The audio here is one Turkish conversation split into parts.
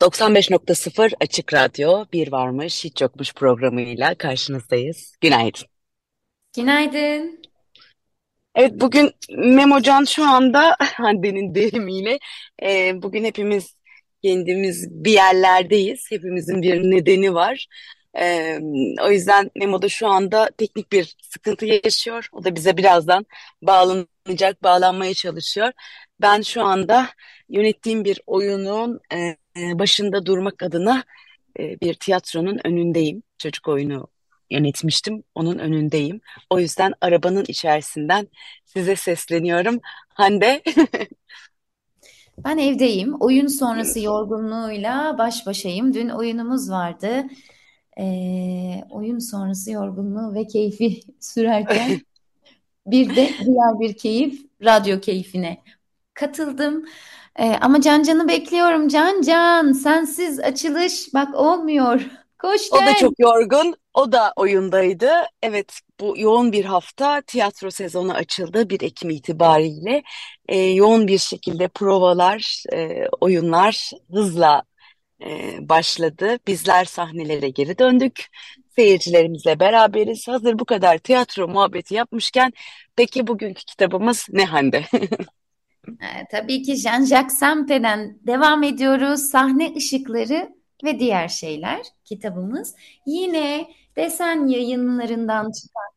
95.0 Açık Radyo Bir Varmış Hiç Yokmuş programıyla karşınızdayız. Günaydın. Günaydın. Evet bugün Memocan şu anda Hande'nin deyimiyle e, bugün hepimiz kendimiz bir yerlerdeyiz. Hepimizin bir nedeni var. E, o yüzden Memo da şu anda teknik bir sıkıntı yaşıyor. O da bize birazdan bağlanacak, bağlanmaya çalışıyor. Ben şu anda yönettiğim bir oyunun e, başında durmak adına e, bir tiyatronun önündeyim. Çocuk oyunu yönetmiştim. Onun önündeyim. O yüzden arabanın içerisinden size sesleniyorum. Hande. Ben evdeyim. Oyun sonrası yorgunluğuyla baş başayım. Dün oyunumuz vardı. Ee, oyun sonrası yorgunluğu ve keyfi sürerken bir de diğer bir keyif radyo keyfine katıldım. Ee, ama Can Can'ı bekliyorum. Can Can sensiz açılış bak olmuyor. Koş O da çok yorgun. O da oyundaydı. Evet, bu yoğun bir hafta tiyatro sezonu açıldı 1 Ekim itibariyle. Ee, yoğun bir şekilde provalar, e, oyunlar hızla e, başladı. Bizler sahnelere geri döndük. Seyircilerimizle beraberiz. Hazır bu kadar tiyatro muhabbeti yapmışken peki bugünkü kitabımız ne Hande? Ee, tabii ki Jean-Jacques Sempe'den devam ediyoruz. Sahne ışıkları ve diğer şeyler kitabımız. Yine desen yayınlarından çıkan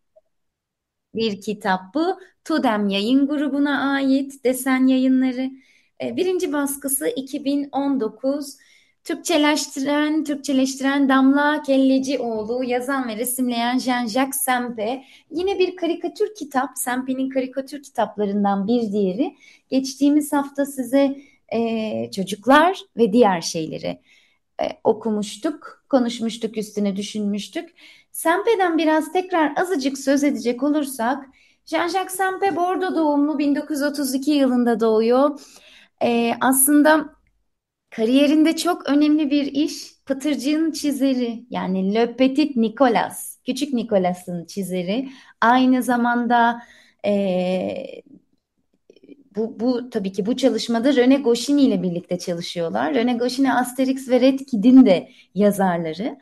bir kitap bu. Tudem yayın grubuna ait desen yayınları. Ee, birinci baskısı 2019. Türkçeleştiren, Türkçeleştiren Damla Kellecioğlu, yazan ve resimleyen Jean-Jacques Sempe. Yine bir karikatür kitap, Sempe'nin karikatür kitaplarından bir diğeri. Geçtiğimiz hafta size e, çocuklar ve diğer şeyleri e, okumuştuk, konuşmuştuk, üstüne düşünmüştük. Sempe'den biraz tekrar azıcık söz edecek olursak, Jean-Jacques Sempe Bordeaux doğumlu 1932 yılında doğuyor. E, aslında Kariyerinde çok önemli bir iş Pıtırcı'nın çizeri yani Le Petit Nicolas, Küçük Nicolas'ın çizeri. Aynı zamanda e, bu, bu tabii ki bu çalışmada Rene Goscinny ile birlikte çalışıyorlar. Rene Goscinny Asterix ve Red Kid'in de yazarları,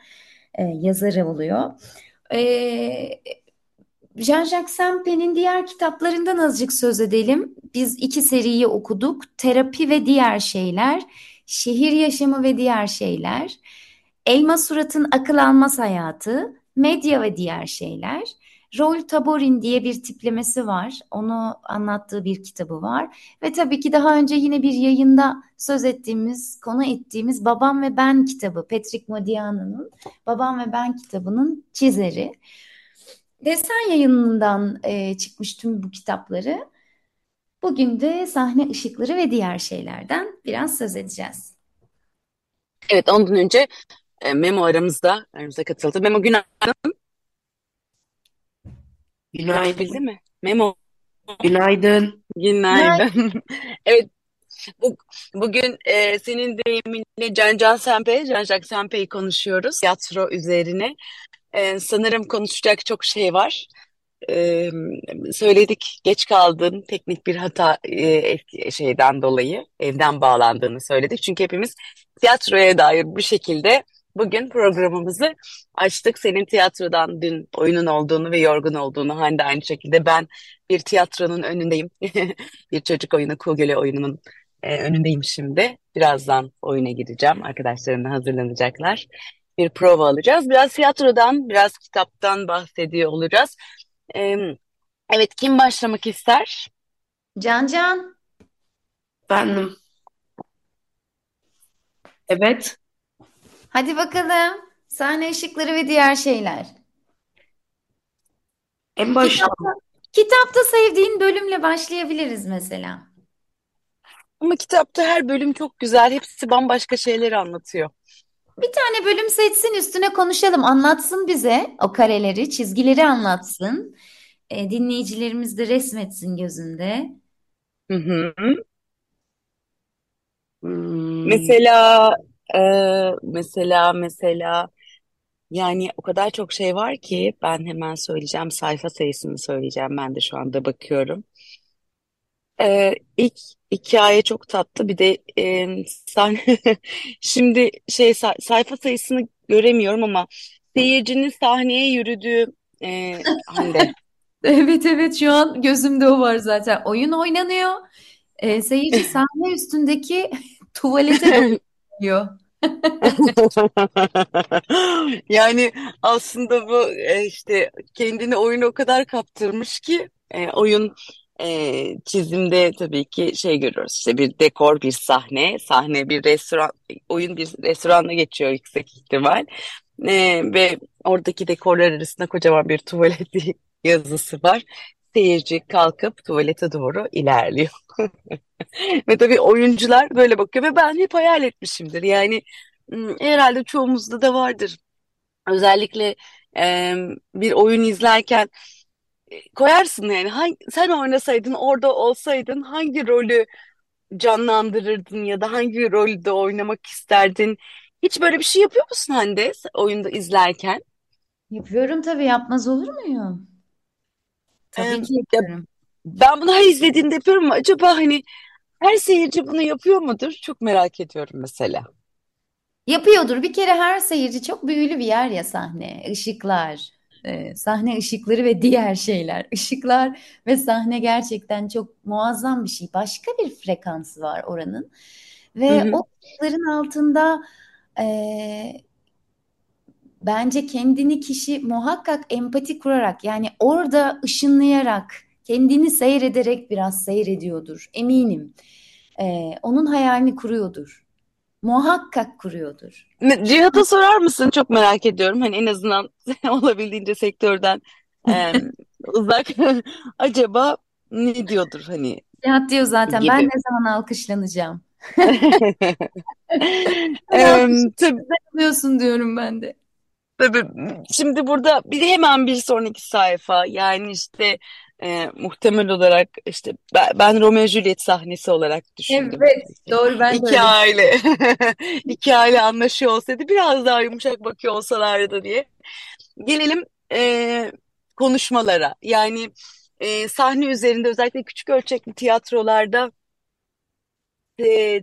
e, yazarı oluyor. E, Jean-Jacques Sempe'nin diğer kitaplarından azıcık söz edelim. Biz iki seriyi okuduk. Terapi ve Diğer Şeyler şehir yaşamı ve diğer şeyler, elma suratın akıl almaz hayatı, medya ve diğer şeyler, Roll Taborin diye bir tiplemesi var. Onu anlattığı bir kitabı var. Ve tabii ki daha önce yine bir yayında söz ettiğimiz, konu ettiğimiz Babam ve Ben kitabı. Patrick Modiano'nun Babam ve Ben kitabının çizeri. Desen yayınından e, çıkmış tüm bu kitapları. Bugün de sahne ışıkları ve diğer şeylerden biraz söz edeceğiz. Evet ondan önce e, Memo aramızda, aramıza katıldı. Memo günaydın. Günaydın. mi? Memo Günaydın. günaydın. Evet bu, bugün e, senin deyiminle Can Can Sempe, Can Can Sempe'yi konuşuyoruz. Tiyatro üzerine. E, sanırım konuşacak çok şey var söyledik geç kaldın teknik bir hata şeyden dolayı evden bağlandığını söyledik. Çünkü hepimiz tiyatroya dair bir şekilde bugün programımızı açtık. Senin tiyatrodan dün oyunun olduğunu ve yorgun olduğunu Hande aynı şekilde ben bir tiyatronun önündeyim. bir çocuk oyunu Kugele oyununun önündeyim şimdi. Birazdan oyuna gideceğim. Arkadaşlarımla hazırlanacaklar. Bir prova alacağız. Biraz tiyatrodan, biraz kitaptan bahsediyor olacağız. Evet, kim başlamak ister? Can Can. Bendim. Evet. Hadi bakalım. Sahne ışıkları ve diğer şeyler. En başta Kitapta, kitapta sevdiğin bölümle başlayabiliriz mesela. Ama kitapta her bölüm çok güzel. Hepsi bambaşka şeyleri anlatıyor. Bir tane bölüm seçsin üstüne konuşalım. Anlatsın bize o kareleri, çizgileri anlatsın. E, dinleyicilerimiz de resmetsin gözünde. Hı hı. Hmm. Mesela e, mesela mesela yani o kadar çok şey var ki ben hemen söyleyeceğim sayfa sayısını söyleyeceğim ben de şu anda bakıyorum. E, ilk hikaye çok tatlı bir de e, sen şimdi şey say- sayfa sayısını göremiyorum ama seyircinin sahneye yürüdüğü e, Hande. Evet evet şu an gözümde o var zaten. Oyun oynanıyor. E, seyirci sahne üstündeki tuvalete gidiyor. Yani aslında bu e, işte kendini oyuna o kadar kaptırmış ki e, oyun e, çizimde tabii ki şey görüyoruz işte bir dekor bir sahne sahne bir restoran oyun bir restoranda geçiyor yüksek ihtimal E, ve oradaki dekorlar arasında kocaman bir tuvalet yazısı var. Seyirci kalkıp tuvalete doğru ilerliyor. Ve tabii oyuncular böyle bakıyor ve ben hep hayal etmişimdir. Yani herhalde çoğumuzda da vardır. Özellikle e, bir oyun izlerken koyarsın yani hangi, sen oynasaydın orada olsaydın hangi rolü canlandırırdın ya da hangi rolde oynamak isterdin? Hiç böyle bir şey yapıyor musun Hande oyunda izlerken? Yapıyorum tabii yapmaz olur muyum? Tabii ki ya yapıyorum. ben bunu her izlediğimde yapıyorum ama acaba hani her seyirci bunu yapıyor mudur? Çok merak ediyorum mesela. Yapıyordur. Bir kere her seyirci çok büyülü bir yer ya sahne. Işıklar, e, sahne ışıkları ve diğer şeyler. Işıklar ve sahne gerçekten çok muazzam bir şey. Başka bir frekansı var oranın. Hı Ve hı. o ışıkların altında e, bence kendini kişi muhakkak empati kurarak yani orada ışınlayarak, kendini seyrederek biraz seyrediyordur. Eminim. E, onun hayalini kuruyordur. Muhakkak kuruyordur. Cihat'a sorar mısın? Çok merak ediyorum. Hani en azından olabildiğince sektörden em, uzak. Acaba ne diyordur hani Cihat diyor zaten ben gibi. ne zaman alkışlanacağım? Em, tabii, alkışlanıyorsun diyorum ben de. tabii. Şimdi burada bir hemen bir sonraki sayfa yani işte e, muhtemel olarak işte ben, ben Romeo Juliet sahnesi olarak düşündüm. Evet, doğru ben de İki öyle. aile iki aile anlaşıyor olsaydı biraz daha yumuşak bakıyor olsalardı diye. Gelelim e, konuşmalara. Yani e, sahne üzerinde özellikle küçük ölçekli tiyatrolarda e,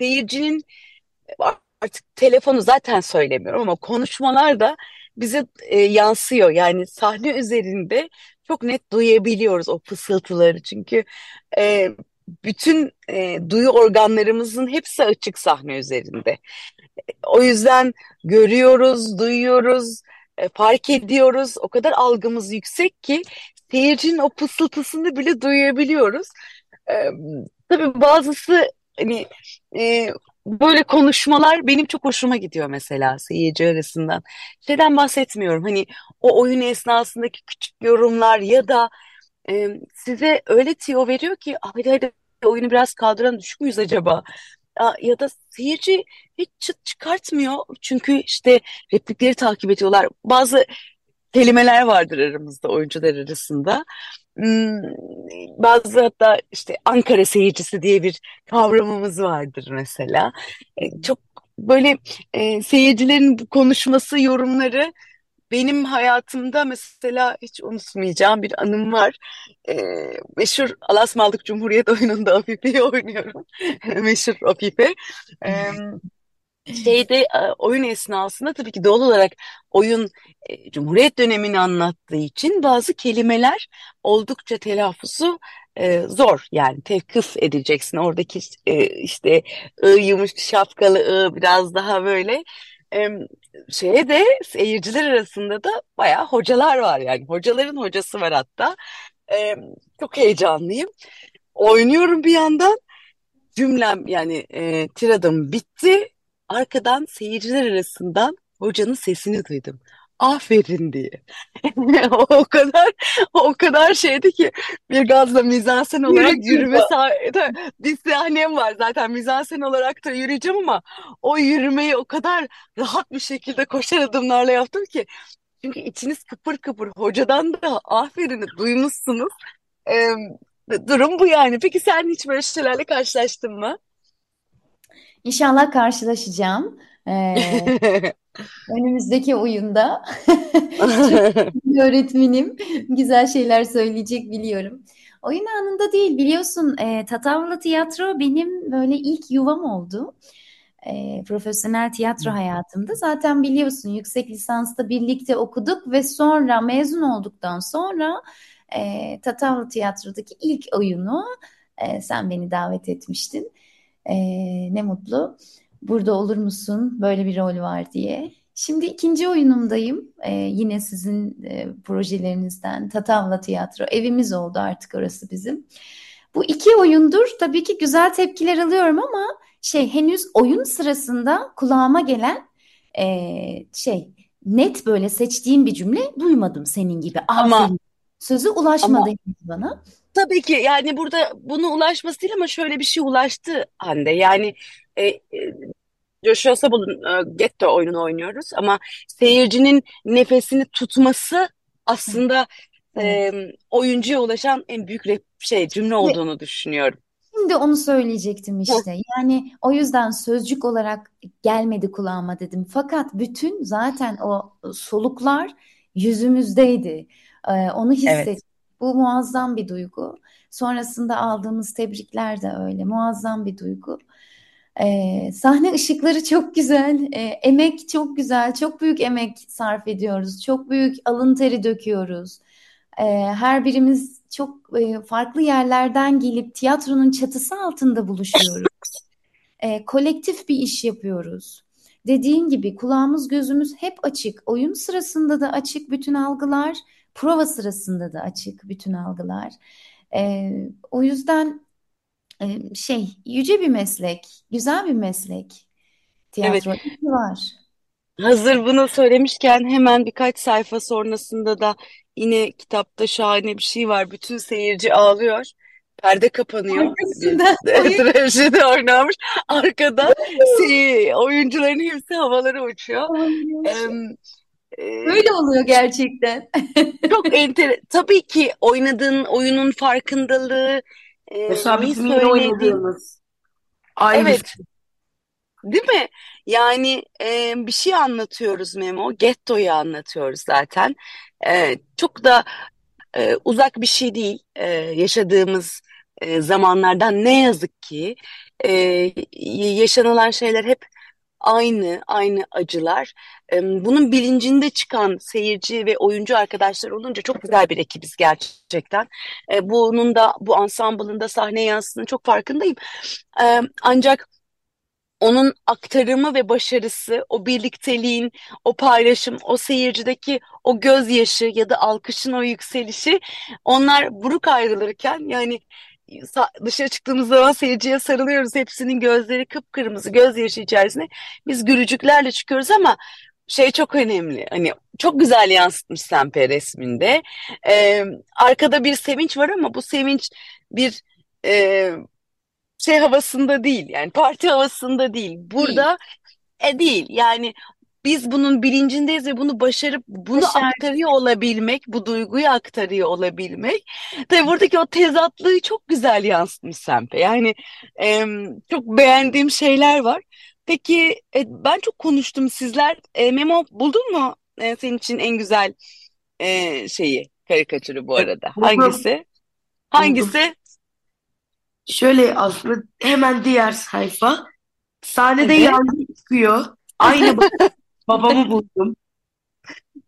seyircinin artık telefonu zaten söylemiyorum ama konuşmalar da bize e, yansıyor. Yani sahne üzerinde çok net duyabiliyoruz o fısıltıları. Çünkü e, bütün e, duyu organlarımızın hepsi açık sahne üzerinde. O yüzden görüyoruz, duyuyoruz, e, fark ediyoruz. O kadar algımız yüksek ki seyircinin o fısıltısını bile duyabiliyoruz. E, tabii bazısı hani e, böyle konuşmalar benim çok hoşuma gidiyor mesela seyirci arasından. Şeyden bahsetmiyorum hani o oyun esnasındaki küçük yorumlar ya da e, size öyle tiyo veriyor ki hadi hadi oyunu biraz kaldıran düşük müyüz acaba? Ya da seyirci hiç çıt çıkartmıyor çünkü işte replikleri takip ediyorlar. Bazı kelimeler vardır aramızda oyuncular arasında. Hmm, bazı hatta işte Ankara seyircisi diye bir kavramımız vardır mesela. E, çok böyle e, seyircilerin bu konuşması, yorumları benim hayatımda mesela hiç unutmayacağım bir anım var. E, meşhur Alasmalık Cumhuriyet oyununda Afife'yi oynuyorum. Meşhur Afife. E, şeyde e, oyun esnasında tabii ki doğal olarak oyun e, Cumhuriyet dönemini anlattığı için bazı kelimeler oldukça telaffuzu e, zor. Yani tevkif edeceksin. Oradaki e, işte ı yumuş şapkalı ı biraz daha böyle e, şeye de seyirciler arasında da bayağı hocalar var yani. Hocaların hocası var hatta. E, çok heyecanlıyım. Oynuyorum bir yandan cümlem yani e, tiradım bitti. Arkadan seyirciler arasından hocanın sesini duydum. aferin diye. O kadar o kadar şeydi ki bir gazla mizansen olarak Yürü yürüme bir sahnem var zaten mizansen olarak da yürüyeceğim ama o yürümeyi o kadar rahat bir şekilde koşar adımlarla yaptım ki çünkü içiniz kıpır kıpır hocadan da aferini duymuşsunuz. Ee, durum bu yani. Peki sen hiç böyle şeylerle karşılaştın mı? İnşallah karşılaşacağım. Ee, önümüzdeki oyunda. Öğretmenim. Güzel şeyler söyleyecek biliyorum. Oyun anında değil biliyorsun e, Tatavla Tiyatro benim böyle ilk yuvam oldu. E, profesyonel tiyatro hayatımda. Zaten biliyorsun yüksek lisansta birlikte okuduk ve sonra mezun olduktan sonra e, Tatavla Tiyatro'daki ilk oyunu e, sen beni davet etmiştin. E, ne mutlu. Burada olur musun? Böyle bir rol var diye. Şimdi ikinci oyunumdayım. Ee, yine sizin e, projelerinizden Tatavla Tiyatro. Evimiz oldu artık orası bizim. Bu iki oyundur. Tabii ki güzel tepkiler alıyorum ama şey henüz oyun sırasında kulağıma gelen e, şey net böyle seçtiğim bir cümle duymadım senin gibi. Ama Aferin. Sözü ulaşmadı ama bana. Tabii ki yani burada bunu ulaşması değil ama şöyle bir şey ulaştı Hande. Yani e, e, Joshua Sabul'un e, Getto oyununu oynuyoruz ama seyircinin nefesini tutması aslında e, oyuncuya ulaşan en büyük şey cümle olduğunu düşünüyorum. Şimdi onu söyleyecektim işte. Yani o yüzden sözcük olarak gelmedi kulağıma dedim. Fakat bütün zaten o soluklar yüzümüzdeydi. Ee, onu Evet. Bu muazzam bir duygu. Sonrasında aldığımız tebrikler de öyle. Muazzam bir duygu. Ee, sahne ışıkları çok güzel. Ee, emek çok güzel. Çok büyük emek sarf ediyoruz. Çok büyük alın teri döküyoruz. Ee, her birimiz çok e, farklı yerlerden gelip tiyatronun çatısı altında buluşuyoruz. Ee, kolektif bir iş yapıyoruz. Dediğin gibi kulağımız gözümüz hep açık. Oyun sırasında da açık bütün algılar, prova sırasında da açık bütün algılar. Ee, o yüzden e, şey yüce bir meslek, güzel bir meslek. evet. Tiyatro ki var. Hazır bunu söylemişken hemen birkaç sayfa sonrasında da yine kitapta şahane bir şey var. Bütün seyirci ağlıyor. Perde kapanıyor. Bir Arkasında oyun trajedi oynanmış. Arkada şey, oyuncuların hepsi havalara uçuyor. oynuyor. Em, e, Böyle oluyor gerçekten. çok enter tabii ki oynadığın oyunun farkındalığı, e, Mesela bizim söylediğin. oynadığımız aynı Evet, değil mi? Yani e, bir şey anlatıyoruz Memo. Getto'yu anlatıyoruz zaten. E, çok da e, uzak bir şey değil e, yaşadığımız e, zamanlardan ne yazık ki e, yaşanılan şeyler hep aynı, aynı acılar. Bunun bilincinde çıkan seyirci ve oyuncu arkadaşlar olunca çok güzel bir ekibiz gerçekten. Bunun da bu ansambılın da sahneye yansıdığının çok farkındayım. Ancak onun aktarımı ve başarısı, o birlikteliğin, o paylaşım, o seyircideki o gözyaşı ya da alkışın o yükselişi onlar buruk ayrılırken yani dışarı çıktığımız zaman seyirciye sarılıyoruz. Hepsinin gözleri kıpkırmızı, gözyaşı içerisinde. Biz gülücüklerle çıkıyoruz ama şey çok önemli. Hani çok güzel yansıtmış Sempe resminde. Ee, arkada bir sevinç var ama bu sevinç bir e, şey havasında değil yani parti havasında değil. Değil. Burada e değil yani biz bunun bilincindeyiz ve bunu başarıp bunu Başar. aktarıyor olabilmek, bu duyguyu aktarıyor olabilmek. Tabii buradaki o tezatlığı çok güzel yansıtmış Sempe. Yani em, çok beğendiğim şeyler var. Peki e, ben çok konuştum sizler. E, Memo buldun mu e, senin için en güzel e, şeyi, karikatürü bu arada? buldum, Hangisi? buldum. Hangisi? Şöyle aslında hemen diğer sayfa. Sahnede Evet. yangın çıkıyor. Aynı babamı buldum.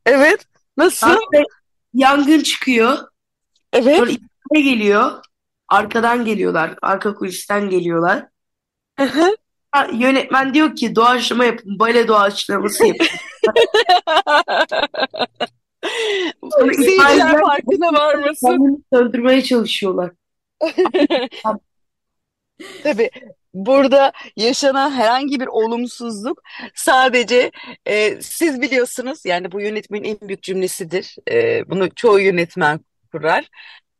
Evet. Nasıl? Sahnede yangın çıkıyor. Evet. Sonra itfaiye geliyor. Arkadan geliyorlar. Arka kulisten geliyorlar. Hı hı. Ha, Yönetmen diyor ki doğaçlama yapın. Bale doğaçlaması yapın. Sonra Seyirciler itfaiyeciler farkına varmasın. kendini söndürmeye çalışıyorlar. Tabii. Burada yaşanan herhangi bir olumsuzluk sadece e, siz biliyorsunuz yani bu yönetmenin en büyük cümlesidir. E, bunu çoğu yönetmen kurar.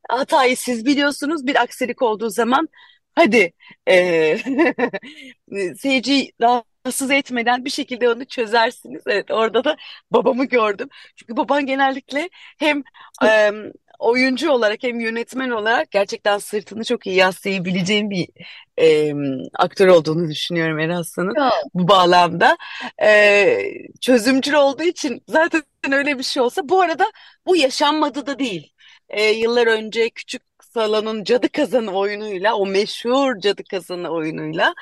Hatayı siz biliyorsunuz bir aksilik olduğu zaman hadi e, seyirciyi rahatsız etmeden bir şekilde onu çözersiniz. Evet orada da babamı gördüm. Çünkü baban genellikle hem e, oyuncu olarak hem yönetmen olarak gerçekten sırtını çok iyi yaslayabileceğim bir e, aktör olduğunu düşünüyorum Eraslan'ın bu bağlamda. E, çözümcül olduğu için zaten öyle bir şey olsa bu arada bu yaşanmadı da değil. E, yıllar önce Küçük Salon'un Cadı Kazanı oyunuyla o meşhur Cadı Kazanı oyunuyla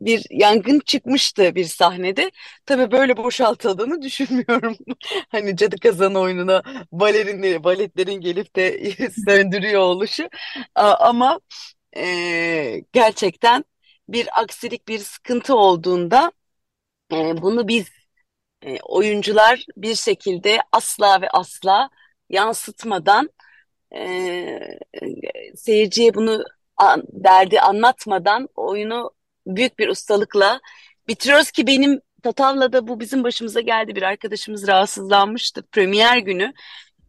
bir yangın çıkmıştı bir sahnede. Tabii böyle boşaltıldığını düşünmüyorum. Hani cadı kazanı oyununa balerinleri, baletlerin gelip de söndürüyor oluşu. Ama e, gerçekten bir aksilik, bir sıkıntı olduğunda e, bunu biz e, oyuncular bir şekilde asla ve asla yansıtmadan e, seyirciye bunu derdi anlatmadan oyunu büyük bir ustalıkla bitiriyoruz ki benim Tatavla'da bu bizim başımıza geldi. Bir arkadaşımız rahatsızlanmıştı premier günü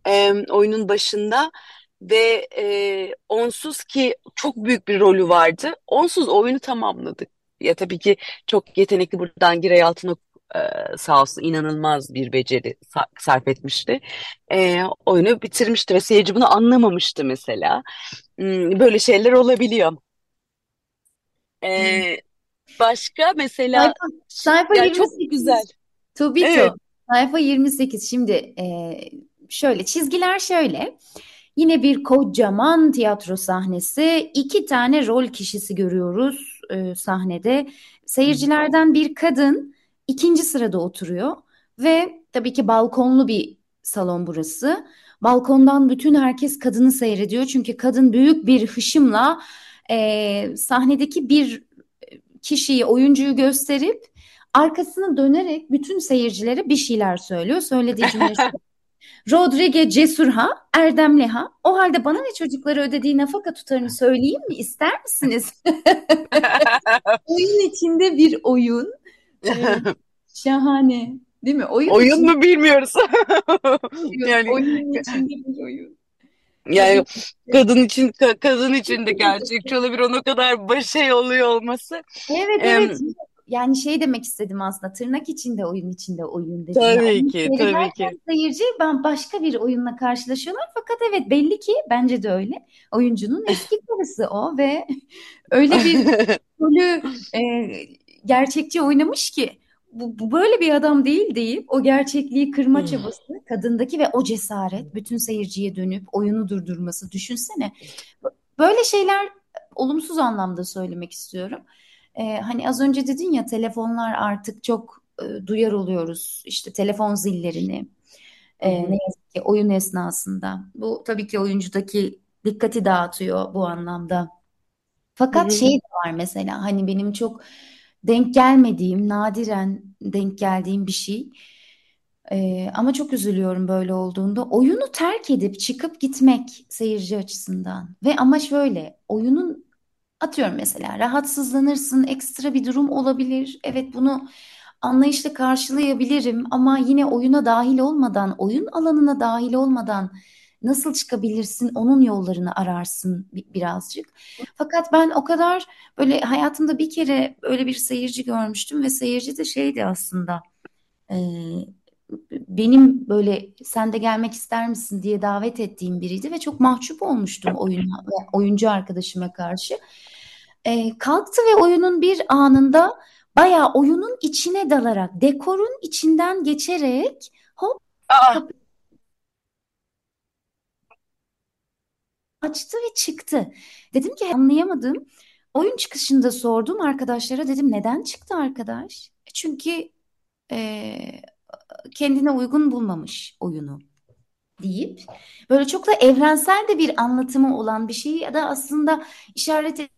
e, oyunun başında ve e, onsuz ki çok büyük bir rolü vardı. Onsuz oyunu tamamladık. Ya tabii ki çok yetenekli buradan Giray Altınok e, sağ olsun inanılmaz bir beceri sarf etmişti. E, oyunu bitirmişti ve seyirci bunu anlamamıştı mesela. Hmm, böyle şeyler olabiliyor. E, başka mesela sayfa, sayfa ya 28. çok güzel. Tobito. Evet. Sayfa 28. Şimdi e, şöyle çizgiler şöyle. Yine bir kocaman tiyatro sahnesi. iki tane rol kişisi görüyoruz e, sahnede. Seyircilerden bir kadın ikinci sırada oturuyor ve tabii ki balkonlu bir salon burası. Balkondan bütün herkes kadını seyrediyor çünkü kadın büyük bir hışımla e, sahnedeki bir kişiyi, oyuncuyu gösterip arkasını dönerek bütün seyircilere bir şeyler söylüyor. Söylediği cümle. Rodrigue Cesurha, Erdemliha. O halde bana ve çocuklara ödediği nafaka tutarını söyleyeyim mi? İster misiniz? oyun içinde bir oyun. Ee, şahane. Değil mi? Oyun, Oyun içinde mu bilmiyoruz. Yani oyun içinde bir oyun. yani kadın için ka- kadın için de gerçekçi olabilir. Ona kadar başarılı oluyor olması. Evet evet. Yani şey demek istedim aslında tırnak içinde oyun içinde oyun dedim. tabii Yani ki, tabii ki. seyirci ben başka bir oyunla karşılaşıyorlar fakat evet belli ki bence de öyle. Oyuncunun eski karısı o ve öyle bir rolü e, gerçekçi oynamış ki bu, bu böyle bir adam değil deyip o gerçekliği kırma Hmm. çabası kadındaki ve o cesaret bütün seyirciye dönüp oyunu durdurması düşünsene. Böyle şeyler olumsuz anlamda söylemek istiyorum. Ee, hani az önce dedin ya telefonlar artık çok e, duyar oluyoruz işte telefon zillerini e, ne yazık ki oyun esnasında. Bu tabii ki oyuncudaki dikkati dağıtıyor bu anlamda. Fakat şey de var mesela hani benim çok denk gelmediğim, nadiren denk geldiğim bir şey. Ee, ama çok üzülüyorum böyle olduğunda. Oyunu terk edip çıkıp gitmek seyirci açısından. Ve ama şöyle, oyunun atıyorum mesela rahatsızlanırsın, ekstra bir durum olabilir. Evet bunu anlayışla karşılayabilirim ama yine oyuna dahil olmadan, oyun alanına dahil olmadan nasıl çıkabilirsin? Onun yollarını ararsın bi- birazcık. Fakat ben o kadar böyle hayatımda bir kere öyle bir seyirci görmüştüm ve seyirci de şeydi aslında. e, benim böyle sen de gelmek ister misin diye davet ettiğim biriydi ve çok mahcup olmuştum oyuna ve oyuncu arkadaşıma karşı. E, kalktı ve oyunun bir anında bayağı oyunun içine dalarak, dekorun içinden geçerek hop Aa, kapıyı açtı ve çıktı. Dedim ki anlayamadım. Oyun çıkışında sordum arkadaşlara dedim neden çıktı arkadaş? "E, Çünkü e, kendine uygun bulmamış oyunu deyip böyle çok da evrensel de bir anlatımı olan bir şeyi ya da aslında işaret eden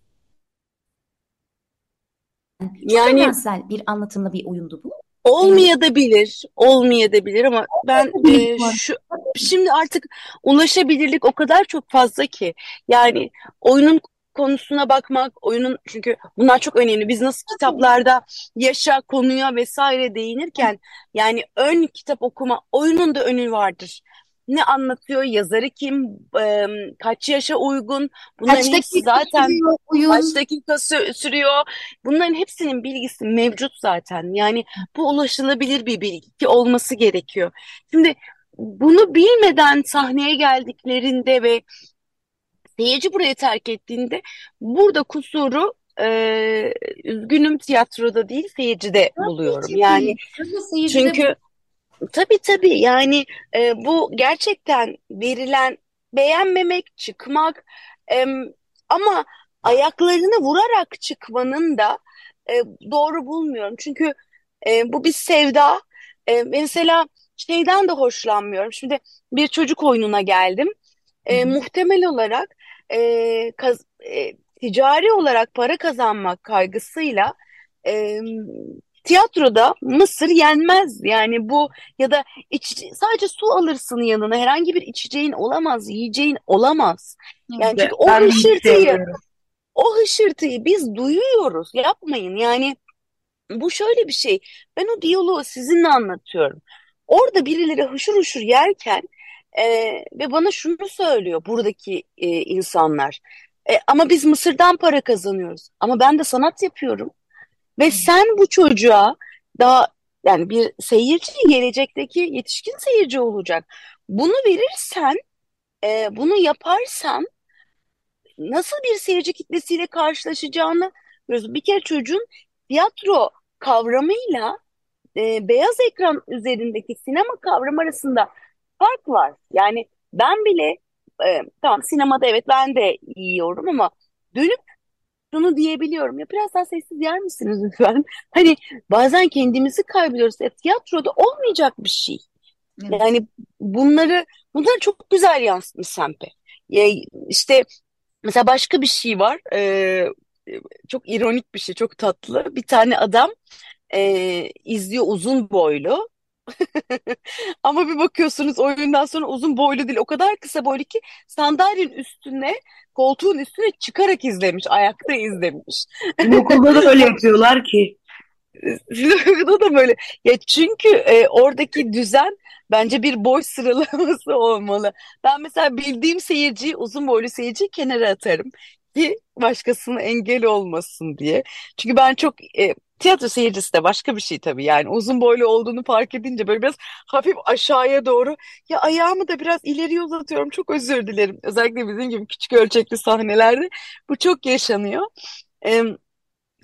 çok yani evrensel bir anlatımla bir oyundu bu. Olmayabilir, olmayabilir ama ben e, şu şimdi artık ulaşabilirlik o kadar çok fazla ki yani oyunun konusuna bakmak, oyunun çünkü bunlar çok önemli. Biz nasıl kitaplarda yaşa, konuya vesaire değinirken yani ön kitap okuma, oyunun da önü vardır. Ne anlatıyor, yazarı kim, e, kaç yaşa uygun, bunların Kaç hepsi zaten sürüyor kaç dakika sü- sürüyor. Bunların hepsinin bilgisi mevcut zaten. Yani bu ulaşılabilir bir bilgi olması gerekiyor. Şimdi bunu bilmeden sahneye geldiklerinde ve seyirci burayı terk ettiğinde burada kusuru e, üzgünüm tiyatroda değil seyircide buluyorum. Yani çünkü tabii tabii yani e, bu gerçekten verilen beğenmemek, çıkmak em, ama ayaklarını vurarak çıkmanın da e, doğru bulmuyorum. Çünkü e, bu bir sevda. E, mesela şeyden de hoşlanmıyorum. Şimdi bir çocuk oyununa geldim. E, hı. muhtemel olarak e, kaz- e, ticari olarak para kazanmak kaygısıyla e, tiyatroda mısır yenmez. Yani bu ya da iç, sadece su alırsın yanına herhangi bir içeceğin olamaz, yiyeceğin olamaz. Yani çünkü o Ben hiç hışırtıyı, o hışırtıyı biz duyuyoruz. Yapmayın yani. Bu şöyle bir şey. Ben o diyaloğu sizinle anlatıyorum. Orada birileri hışır hışır yerken e, ve bana şunu söylüyor buradaki e, insanlar. E, ama biz Mısır'dan para kazanıyoruz. Ama ben de sanat yapıyorum. Ve sen bu çocuğa daha yani bir seyirci gelecekteki yetişkin seyirci olacak. Bunu verirsen, e, bunu yaparsan nasıl bir seyirci kitlesiyle karşılaşacağını görüyoruz. Bir kere çocuğun tiyatro kavramıyla e, beyaz ekran üzerindeki sinema kavramı arasında fark var. Yani ben bile e, tamam sinemada evet ben de yiyorum ama dönüp şunu diyebiliyorum. Ya biraz daha sessiz yer misiniz lütfen? Hani bazen kendimizi kaybediyoruz. Ya, tiyatroda olmayacak bir şey. Evet. Yani bunları bunları çok güzel yansıtmış Sempe. Ya, işte mesela başka bir şey var. Ee, çok ironik bir şey, çok tatlı. Bir tane adam e, izliyor uzun boylu. Ama bir bakıyorsunuz oyundan sonra uzun boylu değil. O kadar kısa boylu ki sandalyenin üstüne, koltuğun üstüne çıkarak izlemiş, ayakta izlemiş. Okulda da öyle yapıyorlar ki. Sinemada da böyle. Ya çünkü e, oradaki düzen bence bir boy sıralaması olmalı. Ben mesela bildiğim seyirciyi, uzun boylu seyirciyi kenara atarım ki başkasına engel olmasın diye. Çünkü ben çok e, tiyatro seyircisi de başka bir şey tabii yani uzun boylu olduğunu fark edince böyle biraz hafif aşağıya doğru ya ayağımı da biraz ileriye uzatıyorum. Çok özür dilerim. Özellikle bizim gibi küçük ölçekli sahnelerde bu çok yaşanıyor. E,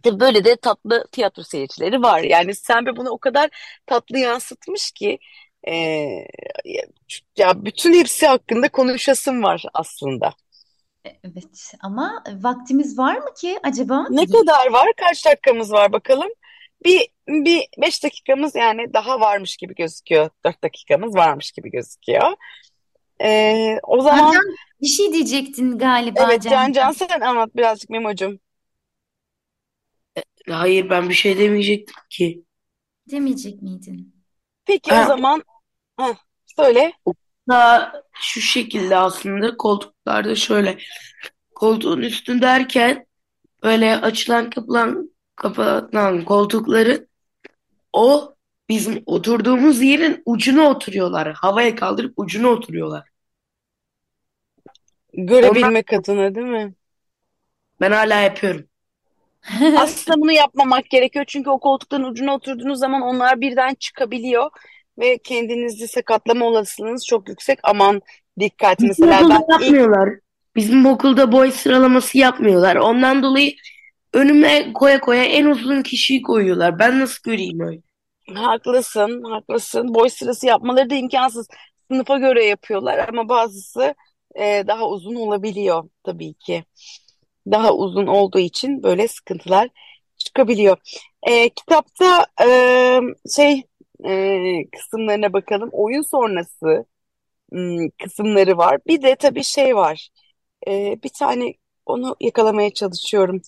Tabii böyle de tatlı tiyatro seyircileri var. Yani Sembe bunu o kadar tatlı yansıtmış ki e, ya bütün hepsi hakkında konuşasım var aslında. Evet ama vaktimiz var mı ki acaba? Ne kadar var? Kaç dakikamız var bakalım? Bir, bir beş dakikamız yani daha varmış gibi gözüküyor. Dört dakikamız varmış gibi gözüküyor. E, o zaman Can, bir şey diyecektin galiba evet Can. Can Can sen anlat birazcık Memo'cum. Hayır ben bir şey demeyecektim ki. Demeyecek miydin? Peki o Ha, zaman heh, söyle. Da şu şekilde aslında koltuklarda şöyle koltuğun üstündeyken böyle açılan kapılan kapatılan koltukların o bizim oturduğumuz yerin ucuna oturuyorlar. Havaya kaldırıp ucuna oturuyorlar. Görebilmek adına değil mi? ben hala yapıyorum. Aslında bunu yapmamak gerekiyor çünkü o koltukların ucuna oturduğunuz zaman onlar birden çıkabiliyor ve kendinizi sakatlama olasılığınız çok yüksek. Aman dikkat. Bizim Mesela okulda ben ilk yapmıyorlar. Bizim okulda boy sıralaması yapmıyorlar. Ondan dolayı önüme koya koya en uzun kişiyi koyuyorlar. Ben nasıl göreyim öyle? haklısın, haklısın. Boy sırası yapmaları da imkansız. Sınıfa göre yapıyorlar ama bazısı e, daha uzun olabiliyor tabii ki. Daha uzun olduğu için böyle sıkıntılar çıkabiliyor. E, kitapta e, şey e, kısımlarına bakalım. Oyun sonrası hmm, kısımları var. Bir de tabii şey var. Ee, bir tane onu yakalamaya çalışıyorum.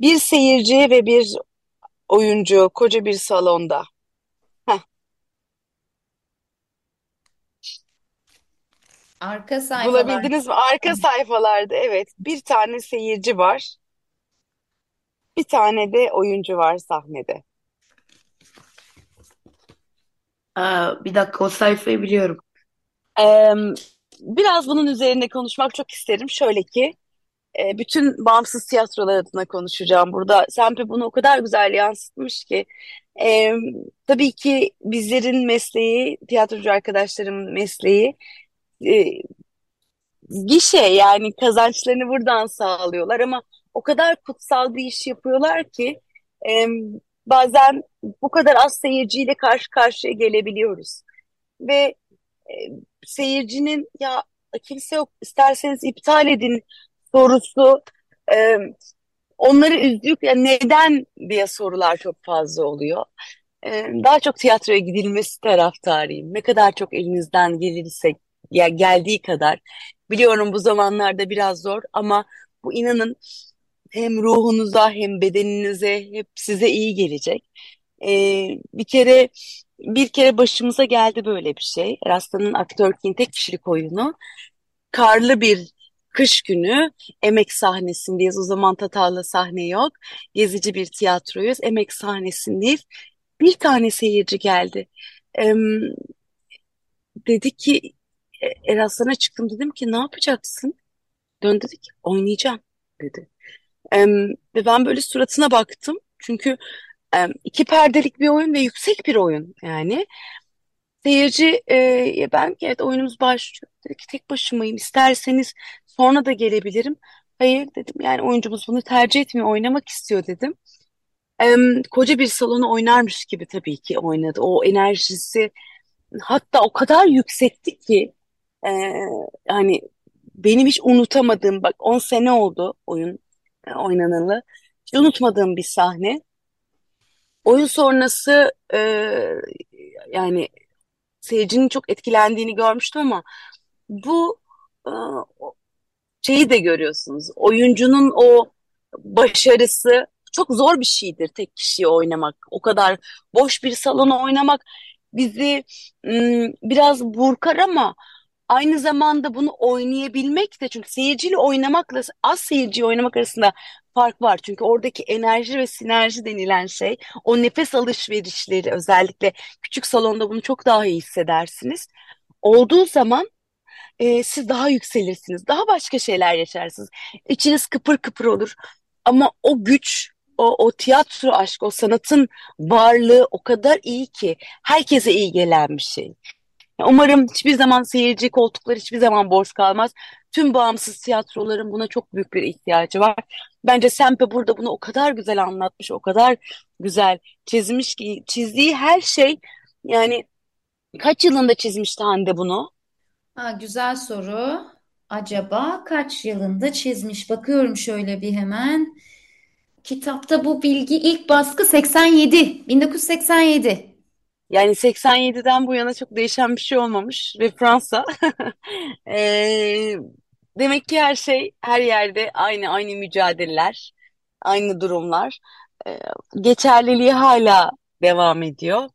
Bir seyirci ve bir oyuncu koca bir salonda. Heh, Arka sayfalar. Bulabildiniz mi? Arka sayfalarda evet bir tane seyirci var. Bir tane de oyuncu var sahnede. Bir dakika o sayfayı biliyorum. Biraz bunun üzerine konuşmak çok isterim. Şöyle ki e, bütün bağımsız tiyatrolar adına konuşacağım burada. Sempe bunu o kadar güzel yansıtmış ki. E, tabii ki bizlerin mesleği, tiyatrocu arkadaşlarımın mesleği e, gişe yani kazançlarını buradan sağlıyorlar ama o kadar kutsal bir iş yapıyorlar ki e, bazen bu kadar az seyirciyle karşı karşıya gelebiliyoruz. Ve e, seyircinin ya kimse yok isterseniz iptal edin sorusu e, onları üzdük ya neden diye sorular çok fazla oluyor. E, daha çok tiyatroya gidilmesi taraftarıyım. Ne kadar çok elinizden gelirse ya geldiği kadar. Biliyorum bu zamanlarda biraz zor ama bu inanın hem ruhunuza hem bedeninize hep size iyi gelecek. E, bir kere bir kere başımıza geldi böyle bir şey. Eraslan'ın Aktör King tek kişilik oyunu. Karlı bir kış günü Emek sahnesindeyiz. O zaman Tatavla sahne yok. Gezici bir tiyatroyuz. Emek sahnesindeyiz. Bir tane seyirci geldi. Ee, dedi ki e, Eraslan'a çıktım dedim ki ne yapacaksın? Dön dedi ki oynayacağım dedi. Ee, ve ben böyle suratına baktım. Çünkü e, iki perdelik bir oyun ve yüksek bir oyun yani. Seyirci e, ben evet oyunumuz başlıyor. Dedi ki tek başımayım isterseniz sonra da gelebilirim. Hayır dedim yani oyuncumuz bunu tercih etmiyor oynamak istiyor dedim. E, koca bir salonu oynarmış gibi tabii ki oynadı. O enerjisi hatta o kadar yüksekti ki e, hani benim hiç unutamadığım bak 10 sene oldu oyun oynanalı. Hiç unutmadığım bir sahne. Oyun sonrası e, yani seyircinin çok etkilendiğini görmüştüm ama bu e, şeyi de görüyorsunuz. Oyuncunun o başarısı çok zor bir şeydir tek kişiyi oynamak. O kadar boş bir salonu oynamak bizi biraz burkar ama aynı zamanda bunu oynayabilmek de çünkü seyirciyle oynamakla az seyirciyi oynamak arasında fark var. Çünkü oradaki enerji ve sinerji denilen şey o nefes alışverişleri özellikle küçük salonda bunu çok daha iyi hissedersiniz. Olduğu zaman e, siz daha yükselirsiniz. Daha başka şeyler yaşarsınız. İçiniz kıpır kıpır olur. Ama o güç, o, o tiyatro aşkı, o sanatın varlığı o kadar iyi ki herkese iyi gelen bir şey. Umarım hiçbir zaman seyirci koltukları hiçbir zaman boş kalmaz. Tüm bağımsız tiyatroların buna çok büyük bir ihtiyacı var. Bence Sempe burada bunu o kadar güzel anlatmış, o kadar güzel çizmiş ki çizdiği her şey yani kaç yılında çizmişti Hande bunu? Ha, güzel soru. Acaba kaç yılında çizmiş? Bakıyorum şöyle bir hemen. Kitapta bu bilgi ilk baskı 87. 1987. Yani 87'den bu yana çok değişen bir şey olmamış ve Fransa Ee, demek ki her şey her yerde aynı aynı mücadeleler, aynı durumlar. Ee, geçerliliği hala devam ediyor.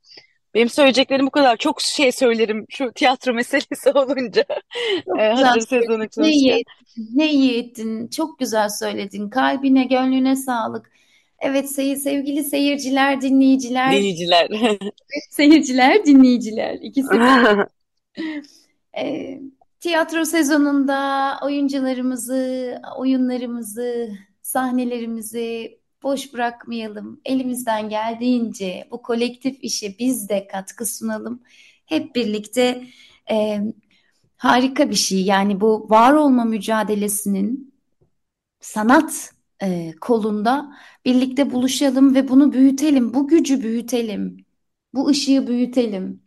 Benim söyleyeceklerim bu kadar. Çok şey söylerim şu tiyatro meselesi olunca. Çok güzel hazır. Ne iyi. Ne iyi ettin. Çok güzel söyledin. Kalbine, gönlüne sağlık. Evet sevgili seyirciler, dinleyiciler, Dinleyiciler. seyirciler, dinleyiciler. İkisi. E, tiyatro sezonunda oyuncularımızı, oyunlarımızı, sahnelerimizi boş bırakmayalım. Elimizden geldiğince bu kolektif işe biz de katkı sunalım. Hep birlikte e, harika bir şey. Yani bu var olma mücadelesinin sanat e, kolunda birlikte buluşalım ve bunu büyütelim. Bu gücü büyütelim. Bu ışığı büyütelim.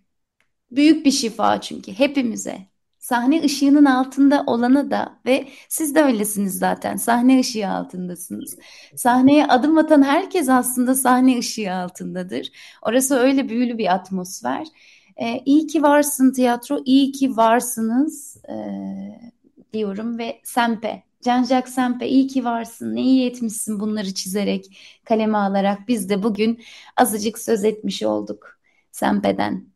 Büyük bir şifa çünkü hepimize. Sahne ışığının altında olana da ve siz de öylesiniz zaten. Sahne ışığı altındasınız. Sahneye adım atan herkes aslında sahne ışığı altındadır. Orası öyle büyülü bir atmosfer. Ee, iyi ki varsın tiyatro, iyi ki varsınız ee, diyorum ve Sempe, Can-Jacques Sempe iyi ki varsın. Ne iyi etmişsin bunları çizerek, kaleme alarak. Biz de bugün azıcık söz etmiş olduk Sempe'den.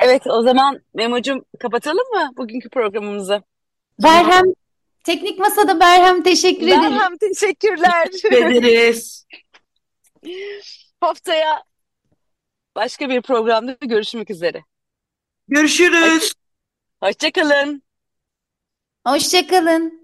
Evet o zaman Memo'cum kapatalım mı bugünkü programımızı? Berhem, Teknik Masa'da Berhem teşekkür ederim. Berhem teşekkürler. Teşekkür ederiz. Haftaya başka bir programda görüşmek üzere. Görüşürüz. Hoşçakalın. Hoşçakalın.